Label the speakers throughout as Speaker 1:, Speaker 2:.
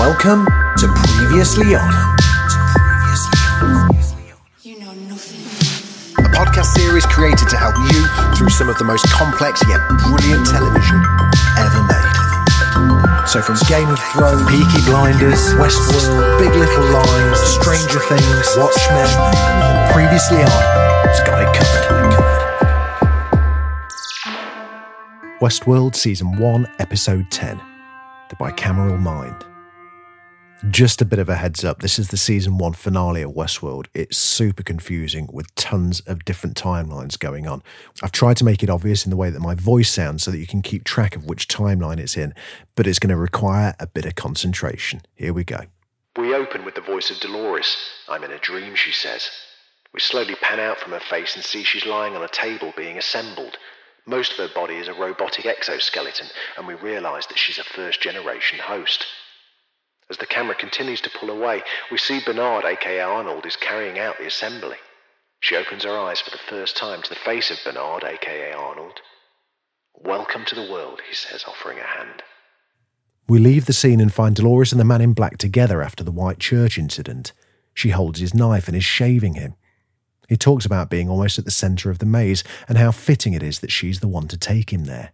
Speaker 1: Welcome to Previously On,
Speaker 2: You know nothing.
Speaker 1: a podcast series created to help you through some of the most complex yet brilliant television ever made. So from Game of Thrones, Peaky Blinders, Westworld, Big Little Lies, Stranger Things, Watchmen, Previously On, it's got it covered. Westworld Season 1, Episode 10, The Bicameral Mind. Just a bit of a heads up this is the season one finale of Westworld. It's super confusing with tons of different timelines going on. I've tried to make it obvious in the way that my voice sounds so that you can keep track of which timeline it's in, but it's going to require a bit of concentration. Here we go.
Speaker 3: We open with the voice of Dolores. I'm in a dream, she says. We slowly pan out from her face and see she's lying on a table being assembled. Most of her body is a robotic exoskeleton, and we realise that she's a first generation host. As the camera continues to pull away, we see Bernard, aka Arnold, is carrying out the assembly. She opens her eyes for the first time to the face of Bernard, aka Arnold. Welcome to the world, he says, offering a hand.
Speaker 1: We leave the scene and find Dolores and the man in black together after the White Church incident. She holds his knife and is shaving him. He talks about being almost at the centre of the maze and how fitting it is that she's the one to take him there.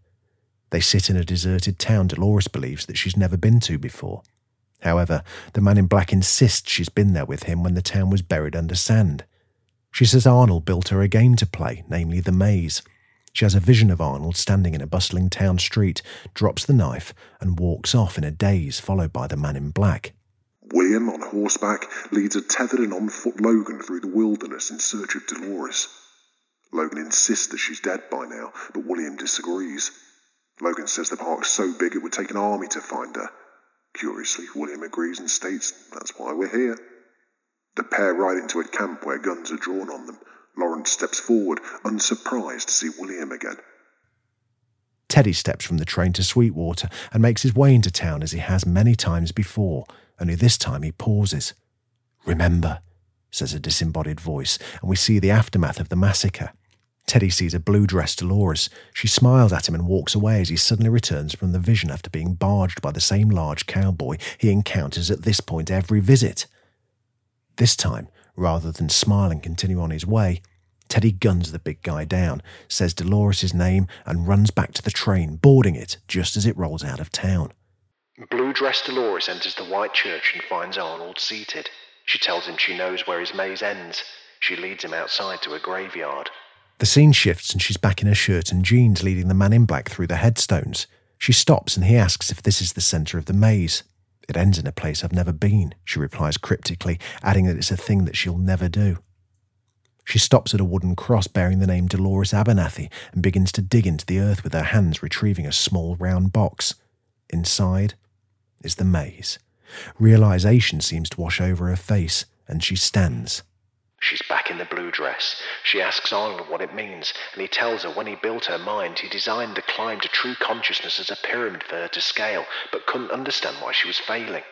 Speaker 1: They sit in a deserted town Dolores believes that she's never been to before. However, the man in black insists she's been there with him when the town was buried under sand. She says Arnold built her a game to play, namely the maze. She has a vision of Arnold standing in a bustling town street, drops the knife, and walks off in a daze, followed by the man in black.
Speaker 4: William, on horseback, leads a tethered and on foot Logan through the wilderness in search of Dolores. Logan insists that she's dead by now, but William disagrees. Logan says the park's so big it would take an army to find her. Curiously, William agrees and states that's why we're here. The pair ride into a camp where guns are drawn on them. Lawrence steps forward, unsurprised to see William again.
Speaker 1: Teddy steps from the train to Sweetwater and makes his way into town as he has many times before, only this time he pauses. Remember, says a disembodied voice, and we see the aftermath of the massacre. Teddy sees a blue dressed Dolores. She smiles at him and walks away as he suddenly returns from the vision after being barged by the same large cowboy he encounters at this point every visit. This time, rather than smile and continue on his way, Teddy guns the big guy down, says Dolores' name, and runs back to the train, boarding it just as it rolls out of town.
Speaker 3: Blue dressed Dolores enters the white church and finds Arnold seated. She tells him she knows where his maze ends. She leads him outside to a graveyard.
Speaker 1: The scene shifts and she's back in her shirt and jeans, leading the man in black through the headstones. She stops and he asks if this is the centre of the maze. It ends in a place I've never been, she replies cryptically, adding that it's a thing that she'll never do. She stops at a wooden cross bearing the name Dolores Abernathy and begins to dig into the earth with her hands, retrieving a small round box. Inside is the maze. Realization seems to wash over her face, and she stands.
Speaker 3: She's back in the blue dress. She asks Arnold what it means, and he tells her when he built her mind, he designed the climb to true consciousness as a pyramid for her to scale, but couldn't understand why she was failing.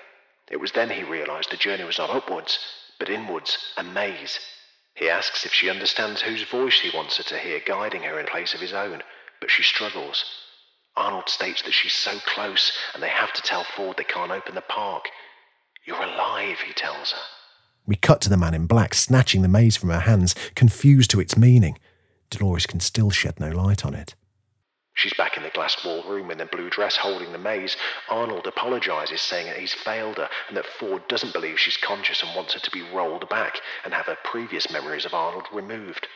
Speaker 3: It was then he realized the journey was not upwards, but inwards, a maze. He asks if she understands whose voice he wants her to hear guiding her in place of his own, but she struggles. Arnold states that she's so close, and they have to tell Ford they can't open the park. You're alive, he tells her.
Speaker 1: We cut to the man in black, snatching the maze from her hands, confused to its meaning. Dolores can still shed no light on it.
Speaker 3: She's back in the glass wall room in the blue dress holding the maze. Arnold apologizes, saying that he's failed her and that Ford doesn't believe she's conscious and wants her to be rolled back and have her previous memories of Arnold removed.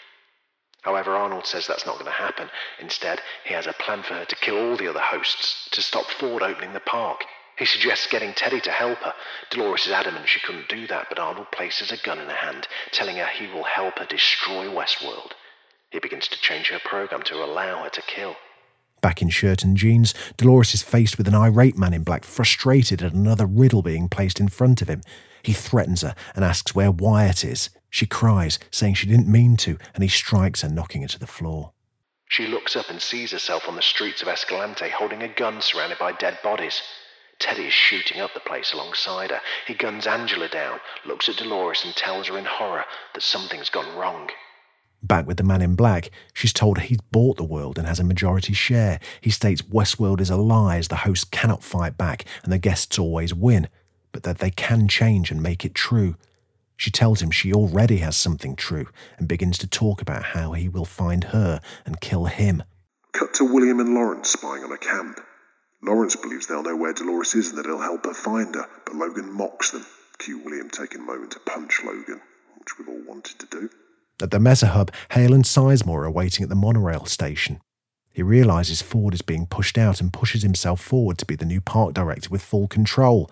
Speaker 3: However, Arnold says that's not going to happen. Instead, he has a plan for her to kill all the other hosts to stop Ford opening the park. He suggests getting Teddy to help her. Dolores is adamant she couldn't do that, but Arnold places a gun in her hand, telling her he will help her destroy Westworld. He begins to change her program to allow her to kill.
Speaker 1: Back in shirt and jeans, Dolores is faced with an irate man in black, frustrated at another riddle being placed in front of him. He threatens her and asks where Wyatt is. She cries, saying she didn't mean to, and he strikes her, knocking her to the floor.
Speaker 3: She looks up and sees herself on the streets of Escalante holding a gun surrounded by dead bodies. Teddy is shooting up the place alongside her. He guns Angela down, looks at Dolores, and tells her in horror that something's gone wrong.
Speaker 1: Back with the man in black, she's told he's bought the world and has a majority share. He states Westworld is a lie as the hosts cannot fight back and the guests always win, but that they can change and make it true. She tells him she already has something true and begins to talk about how he will find her and kill him.
Speaker 4: Cut to William and Lawrence spying on a camp. Lawrence believes they'll know where Dolores is and that he'll help her find her, but Logan mocks them. Cue William taking a moment to punch Logan, which we've all wanted to do.
Speaker 1: At the Mesa hub, Hale and Sizemore are waiting at the monorail station. He realises Ford is being pushed out and pushes himself forward to be the new park director with full control.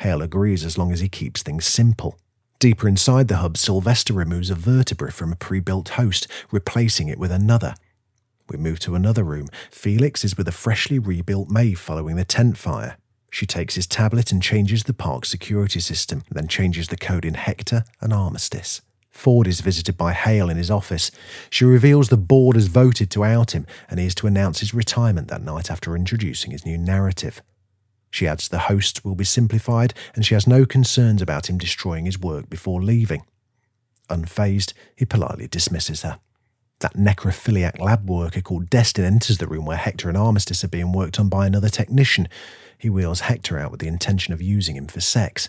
Speaker 1: Hale agrees as long as he keeps things simple. Deeper inside the hub, Sylvester removes a vertebra from a pre built host, replacing it with another. We move to another room. Felix is with a freshly rebuilt Maeve following the tent fire. She takes his tablet and changes the park's security system, then changes the code in Hector and Armistice. Ford is visited by Hale in his office. She reveals the board has voted to out him and he is to announce his retirement that night after introducing his new narrative. She adds the host will be simplified and she has no concerns about him destroying his work before leaving. Unfazed, he politely dismisses her. That necrophiliac lab worker called Destin enters the room where Hector and Armistice are being worked on by another technician. He wheels Hector out with the intention of using him for sex.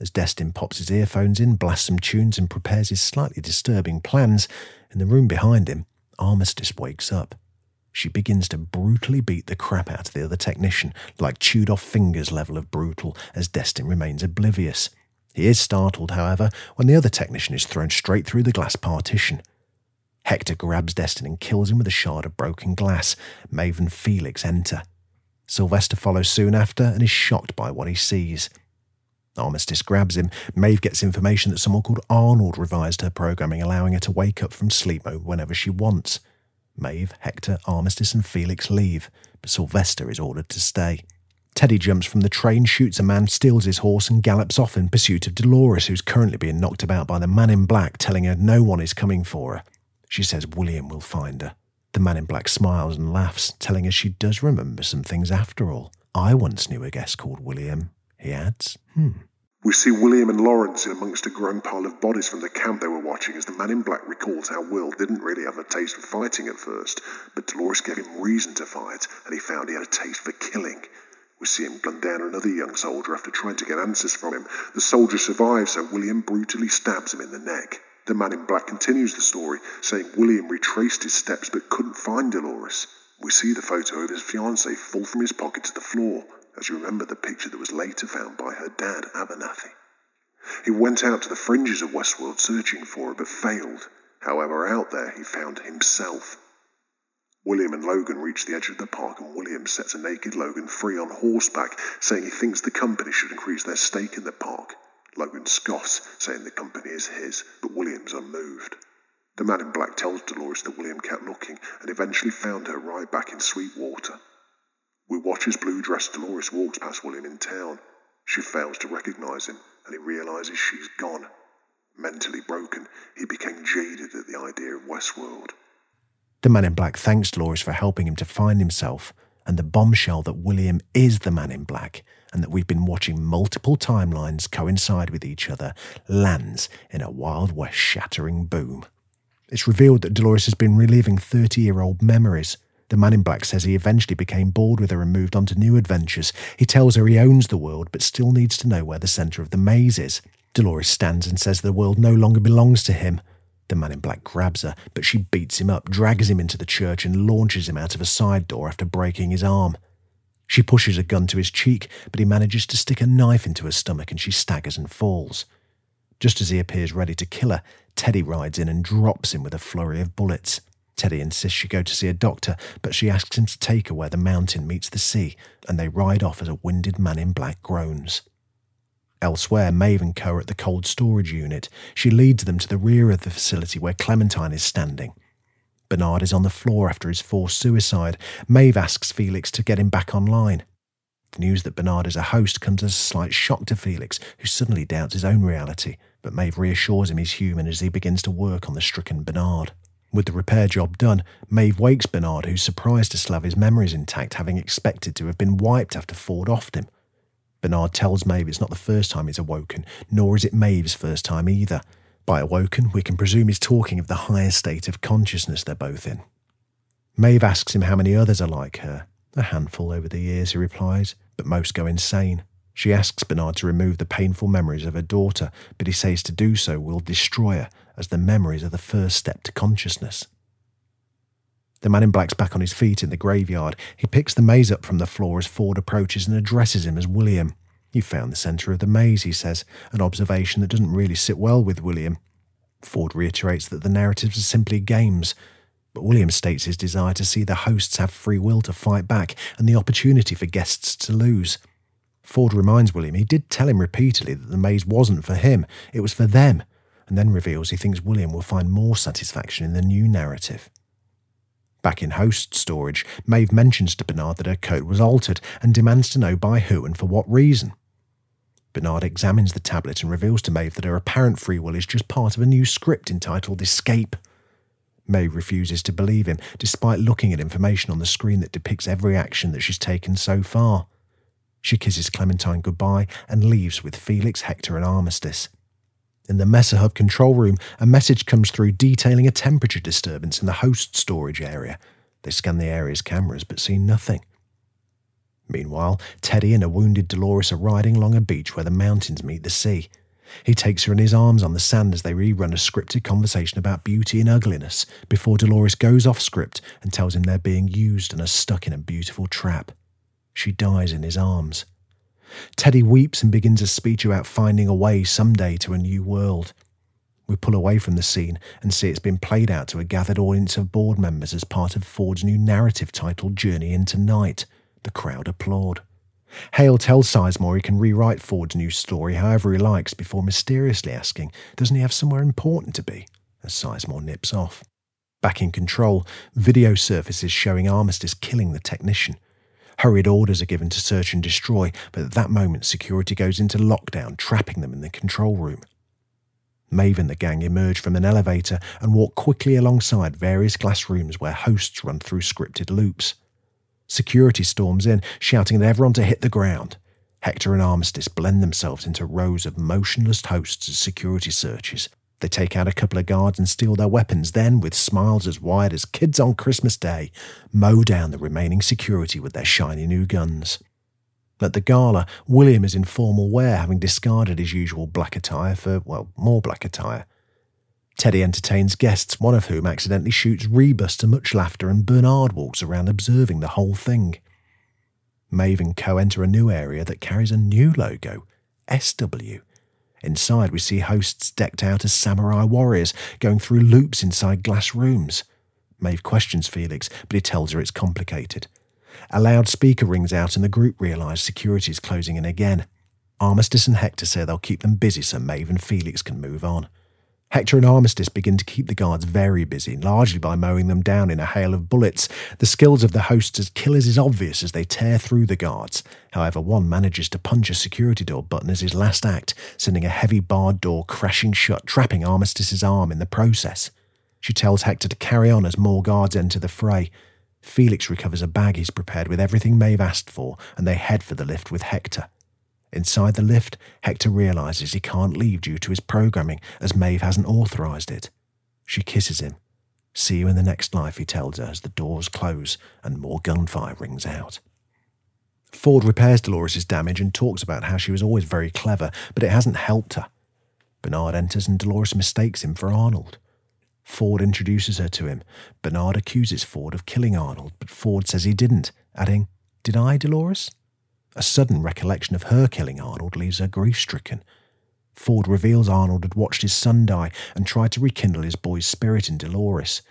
Speaker 1: As Destin pops his earphones in, blasts some tunes, and prepares his slightly disturbing plans, in the room behind him, Armistice wakes up. She begins to brutally beat the crap out of the other technician, like chewed off fingers level of brutal, as Destin remains oblivious. He is startled, however, when the other technician is thrown straight through the glass partition. Hector grabs Destin and kills him with a shard of broken glass. Maeve and Felix enter. Sylvester follows soon after and is shocked by what he sees. Armistice grabs him. Maeve gets information that someone called Arnold revised her programming, allowing her to wake up from sleep mode whenever she wants. Maeve, Hector, Armistice, and Felix leave, but Sylvester is ordered to stay. Teddy jumps from the train, shoots a man, steals his horse, and gallops off in pursuit of Dolores, who's currently being knocked about by the man in black, telling her no one is coming for her. She says William will find her. The man in black smiles and laughs, telling her she does remember some things after all. I once knew a guest called William he adds. Hmm.
Speaker 4: We see William and Lawrence in amongst a growing pile of bodies from the camp they were watching as the man in black recalls how Will didn't really have a taste for fighting at first, but Dolores gave him reason to fight, and he found he had a taste for killing. We see him gun down another young soldier after trying to get answers from him. The soldier survives, so William brutally stabs him in the neck. The man in black continues the story, saying William retraced his steps but couldn't find Dolores. We see the photo of his fiancée fall from his pocket to the floor, as you remember the picture that was later found by her dad, Abernathy. He went out to the fringes of Westworld searching for her, but failed. However, out there he found himself. William and Logan reach the edge of the park, and William sets a naked Logan free on horseback, saying he thinks the company should increase their stake in the park. Logan scoffs, saying the company is his, but William's unmoved. The man in black tells Dolores that William kept looking and eventually found her right back in Sweetwater. We watch as blue dressed Dolores walks past William in town. She fails to recognize him, and he realizes she's gone. Mentally broken, he became jaded at the idea of Westworld.
Speaker 1: The man in black thanks Dolores for helping him to find himself, and the bombshell that William is the man in black and that we've been watching multiple timelines coincide with each other lands in a Wild West shattering boom. It's revealed that Dolores has been reliving 30 year old memories the man in black says he eventually became bored with her and moved on to new adventures. He tells her he owns the world, but still needs to know where the centre of the maze is. Dolores stands and says the world no longer belongs to him. The man in black grabs her, but she beats him up, drags him into the church, and launches him out of a side door after breaking his arm. She pushes a gun to his cheek, but he manages to stick a knife into her stomach and she staggers and falls. Just as he appears ready to kill her, Teddy rides in and drops him with a flurry of bullets. Teddy insists she go to see a doctor, but she asks him to take her where the mountain meets the sea, and they ride off as a winded man in black groans. Elsewhere, Maeve and Co are at the cold storage unit. She leads them to the rear of the facility where Clementine is standing. Bernard is on the floor after his forced suicide. Maeve asks Felix to get him back online. The news that Bernard is a host comes as a slight shock to Felix, who suddenly doubts his own reality, but Maeve reassures him he's human as he begins to work on the stricken Bernard. With the repair job done, Maeve wakes Bernard, who's surprised to still have his memories intact, having expected to have been wiped after Ford offed him. Bernard tells Maeve it's not the first time he's awoken, nor is it Maeve's first time either. By awoken, we can presume he's talking of the higher state of consciousness they're both in. Maeve asks him how many others are like her. A handful over the years, he replies, but most go insane. She asks Bernard to remove the painful memories of her daughter, but he says to do so will destroy her, as the memories are the first step to consciousness. The man in black's back on his feet in the graveyard. He picks the maze up from the floor as Ford approaches and addresses him as William. You found the centre of the maze, he says, an observation that doesn't really sit well with William. Ford reiterates that the narratives are simply games, but William states his desire to see the hosts have free will to fight back and the opportunity for guests to lose. Ford reminds William he did tell him repeatedly that the maze wasn't for him, it was for them, and then reveals he thinks William will find more satisfaction in the new narrative. Back in host storage, Maeve mentions to Bernard that her code was altered and demands to know by who and for what reason. Bernard examines the tablet and reveals to Maeve that her apparent free will is just part of a new script entitled Escape. Maeve refuses to believe him, despite looking at information on the screen that depicts every action that she's taken so far. She kisses Clementine goodbye and leaves with Felix, Hector, and Armistice. In the Mesa Hub control room, a message comes through detailing a temperature disturbance in the host storage area. They scan the area's cameras but see nothing. Meanwhile, Teddy and a wounded Dolores are riding along a beach where the mountains meet the sea. He takes her in his arms on the sand as they rerun a scripted conversation about beauty and ugliness before Dolores goes off script and tells him they're being used and are stuck in a beautiful trap. She dies in his arms. Teddy weeps and begins a speech about finding a way someday to a new world. We pull away from the scene and see it's been played out to a gathered audience of board members as part of Ford's new narrative titled Journey into Night. The crowd applaud. Hale tells Sizemore he can rewrite Ford's new story however he likes before mysteriously asking, doesn't he have somewhere important to be? As Sizemore nips off. Back in control, video surfaces showing Armistice killing the technician. Hurried orders are given to search and destroy, but at that moment, security goes into lockdown, trapping them in the control room. Maeve and the gang emerge from an elevator and walk quickly alongside various glass rooms where hosts run through scripted loops. Security storms in, shouting at everyone to hit the ground. Hector and Armistice blend themselves into rows of motionless hosts as security searches, they take out a couple of guards and steal their weapons, then, with smiles as wide as kids on Christmas Day, mow down the remaining security with their shiny new guns. At the gala, William is in formal wear, having discarded his usual black attire for, well, more black attire. Teddy entertains guests, one of whom accidentally shoots Rebus to much laughter, and Bernard walks around observing the whole thing. Maeve and Co enter a new area that carries a new logo SW Inside, we see hosts decked out as samurai warriors going through loops inside glass rooms. Maeve questions Felix, but he tells her it's complicated. A loudspeaker rings out, and the group realise security is closing in again. Armistice and Hector say they'll keep them busy so Maeve and Felix can move on. Hector and Armistice begin to keep the guards very busy, largely by mowing them down in a hail of bullets. The skills of the hosts as killers is obvious as they tear through the guards. However, one manages to punch a security door button as his last act, sending a heavy barred door crashing shut, trapping Armistice's arm in the process. She tells Hector to carry on as more guards enter the fray. Felix recovers a bag he's prepared with everything Maeve asked for, and they head for the lift with Hector. Inside the lift, Hector realizes he can't leave due to his programming, as Maeve hasn't authorized it. She kisses him. See you in the next life, he tells her as the doors close and more gunfire rings out. Ford repairs Dolores' damage and talks about how she was always very clever, but it hasn't helped her. Bernard enters and Dolores mistakes him for Arnold. Ford introduces her to him. Bernard accuses Ford of killing Arnold, but Ford says he didn't, adding, Did I, Dolores? A sudden recollection of her killing Arnold leaves her grief stricken. Ford reveals Arnold had watched his son die and tried to rekindle his boy's spirit in Dolores.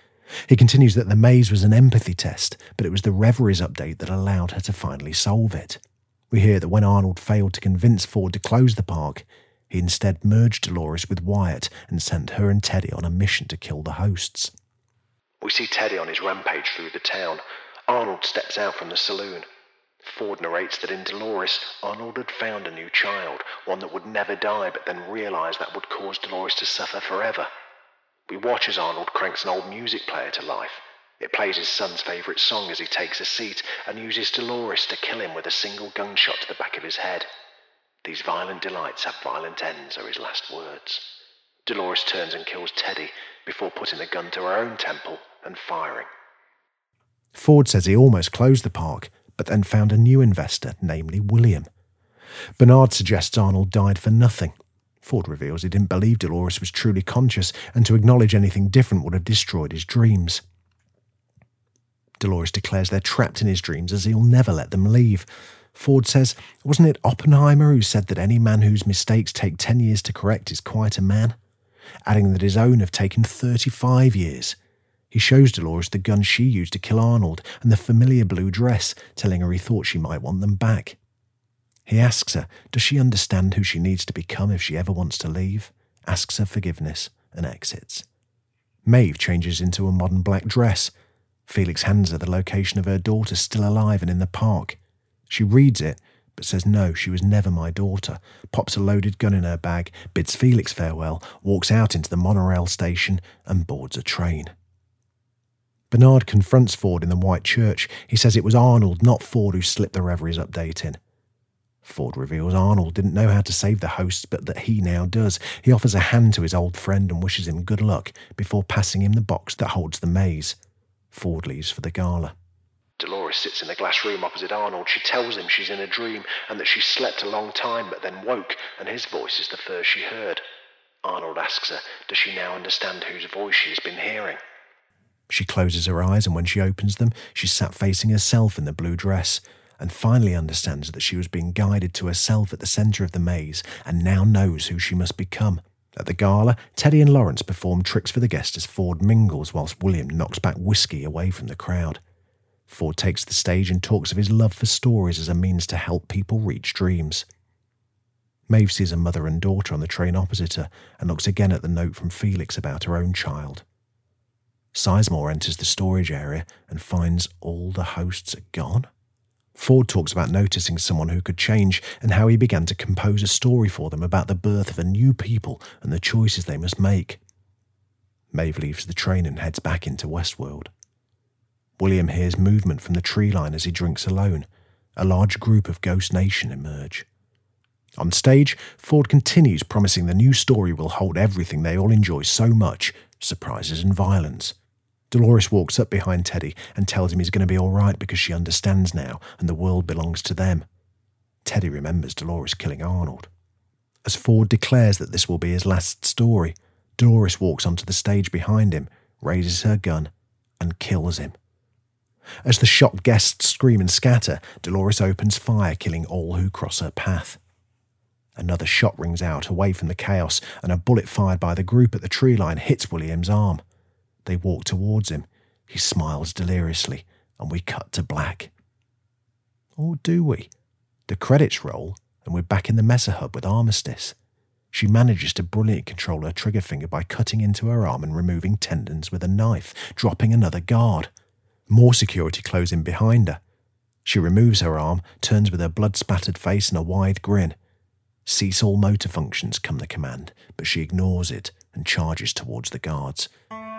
Speaker 1: He continues that the maze was an empathy test, but it was the reveries update that allowed her to finally solve it. We hear that when Arnold failed to convince Ford to close the park, he instead merged Dolores with Wyatt and sent her and Teddy on a mission to kill the hosts.
Speaker 3: We see Teddy on his rampage through the town. Arnold steps out from the saloon. Ford narrates that in Dolores, Arnold had found a new child, one that would never die, but then realized that would cause Dolores to suffer forever. We watch as Arnold cranks an old music player to life. It plays his son's favourite song as he takes a seat and uses Dolores to kill him with a single gunshot to the back of his head. These violent delights have violent ends, are his last words. Dolores turns and kills Teddy before putting the gun to her own temple and firing.
Speaker 1: Ford says he almost closed the park, but then found a new investor, namely William. Bernard suggests Arnold died for nothing. Ford reveals he didn't believe Dolores was truly conscious, and to acknowledge anything different would have destroyed his dreams. Dolores declares they're trapped in his dreams as he'll never let them leave. Ford says, Wasn't it Oppenheimer who said that any man whose mistakes take 10 years to correct is quite a man? Adding that his own have taken 35 years. He shows Dolores the gun she used to kill Arnold and the familiar blue dress, telling her he thought she might want them back. He asks her, does she understand who she needs to become if she ever wants to leave? Asks her forgiveness and exits. Maeve changes into a modern black dress. Felix hands her the location of her daughter still alive and in the park. She reads it, but says no, she was never my daughter, pops a loaded gun in her bag, bids Felix farewell, walks out into the monorail station, and boards a train. Bernard confronts Ford in the White Church. He says it was Arnold, not Ford, who slipped the Reveries update in. Ford reveals Arnold didn't know how to save the hosts, but that he now does. He offers a hand to his old friend and wishes him good luck before passing him the box that holds the maze. Ford leaves for the gala.
Speaker 3: Dolores sits in the glass room opposite Arnold. She tells him she's in a dream and that she slept a long time but then woke, and his voice is the first she heard. Arnold asks her, does she now understand whose voice she has been hearing?
Speaker 1: She closes her eyes, and when she opens them, she's sat facing herself in the blue dress, and finally understands that she was being guided to herself at the centre of the maze and now knows who she must become. At the gala, Teddy and Lawrence perform tricks for the guests as Ford mingles whilst William knocks back whiskey away from the crowd. Ford takes the stage and talks of his love for stories as a means to help people reach dreams. Maeve sees a mother and daughter on the train opposite her and looks again at the note from Felix about her own child. Sizemore enters the storage area and finds all the hosts are gone. Ford talks about noticing someone who could change and how he began to compose a story for them about the birth of a new people and the choices they must make. Maeve leaves the train and heads back into Westworld. William hears movement from the tree line as he drinks alone. A large group of Ghost Nation emerge. On stage, Ford continues promising the new story will hold everything they all enjoy so much surprises and violence. Dolores walks up behind Teddy and tells him he's going to be all right because she understands now and the world belongs to them. Teddy remembers Dolores killing Arnold. As Ford declares that this will be his last story, Dolores walks onto the stage behind him, raises her gun, and kills him. As the shocked guests scream and scatter, Dolores opens fire, killing all who cross her path. Another shot rings out away from the chaos, and a bullet fired by the group at the tree line hits William's arm. They walk towards him. He smiles deliriously, and we cut to black. Or do we? The credits roll, and we're back in the Mesa Hub with Armistice. She manages to brilliantly control her trigger finger by cutting into her arm and removing tendons with a knife, dropping another guard. More security close in behind her. She removes her arm, turns with her blood spattered face and a wide grin. Cease all motor functions, come the command, but she ignores it and charges towards the guards.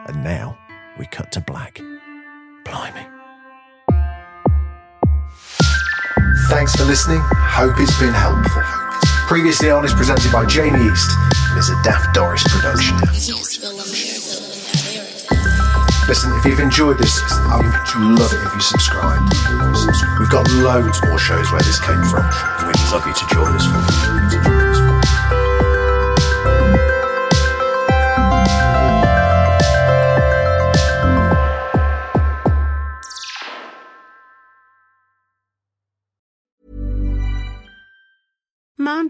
Speaker 1: And now we cut to black. Blimey.
Speaker 5: Thanks for listening. Hope it's been helpful. Previously on is presented by Jamie East and is a Daft Doris production. Listen, if you've enjoyed this, I would love it if you subscribed. We've got loads more shows where this came from, and we'd love you to join us for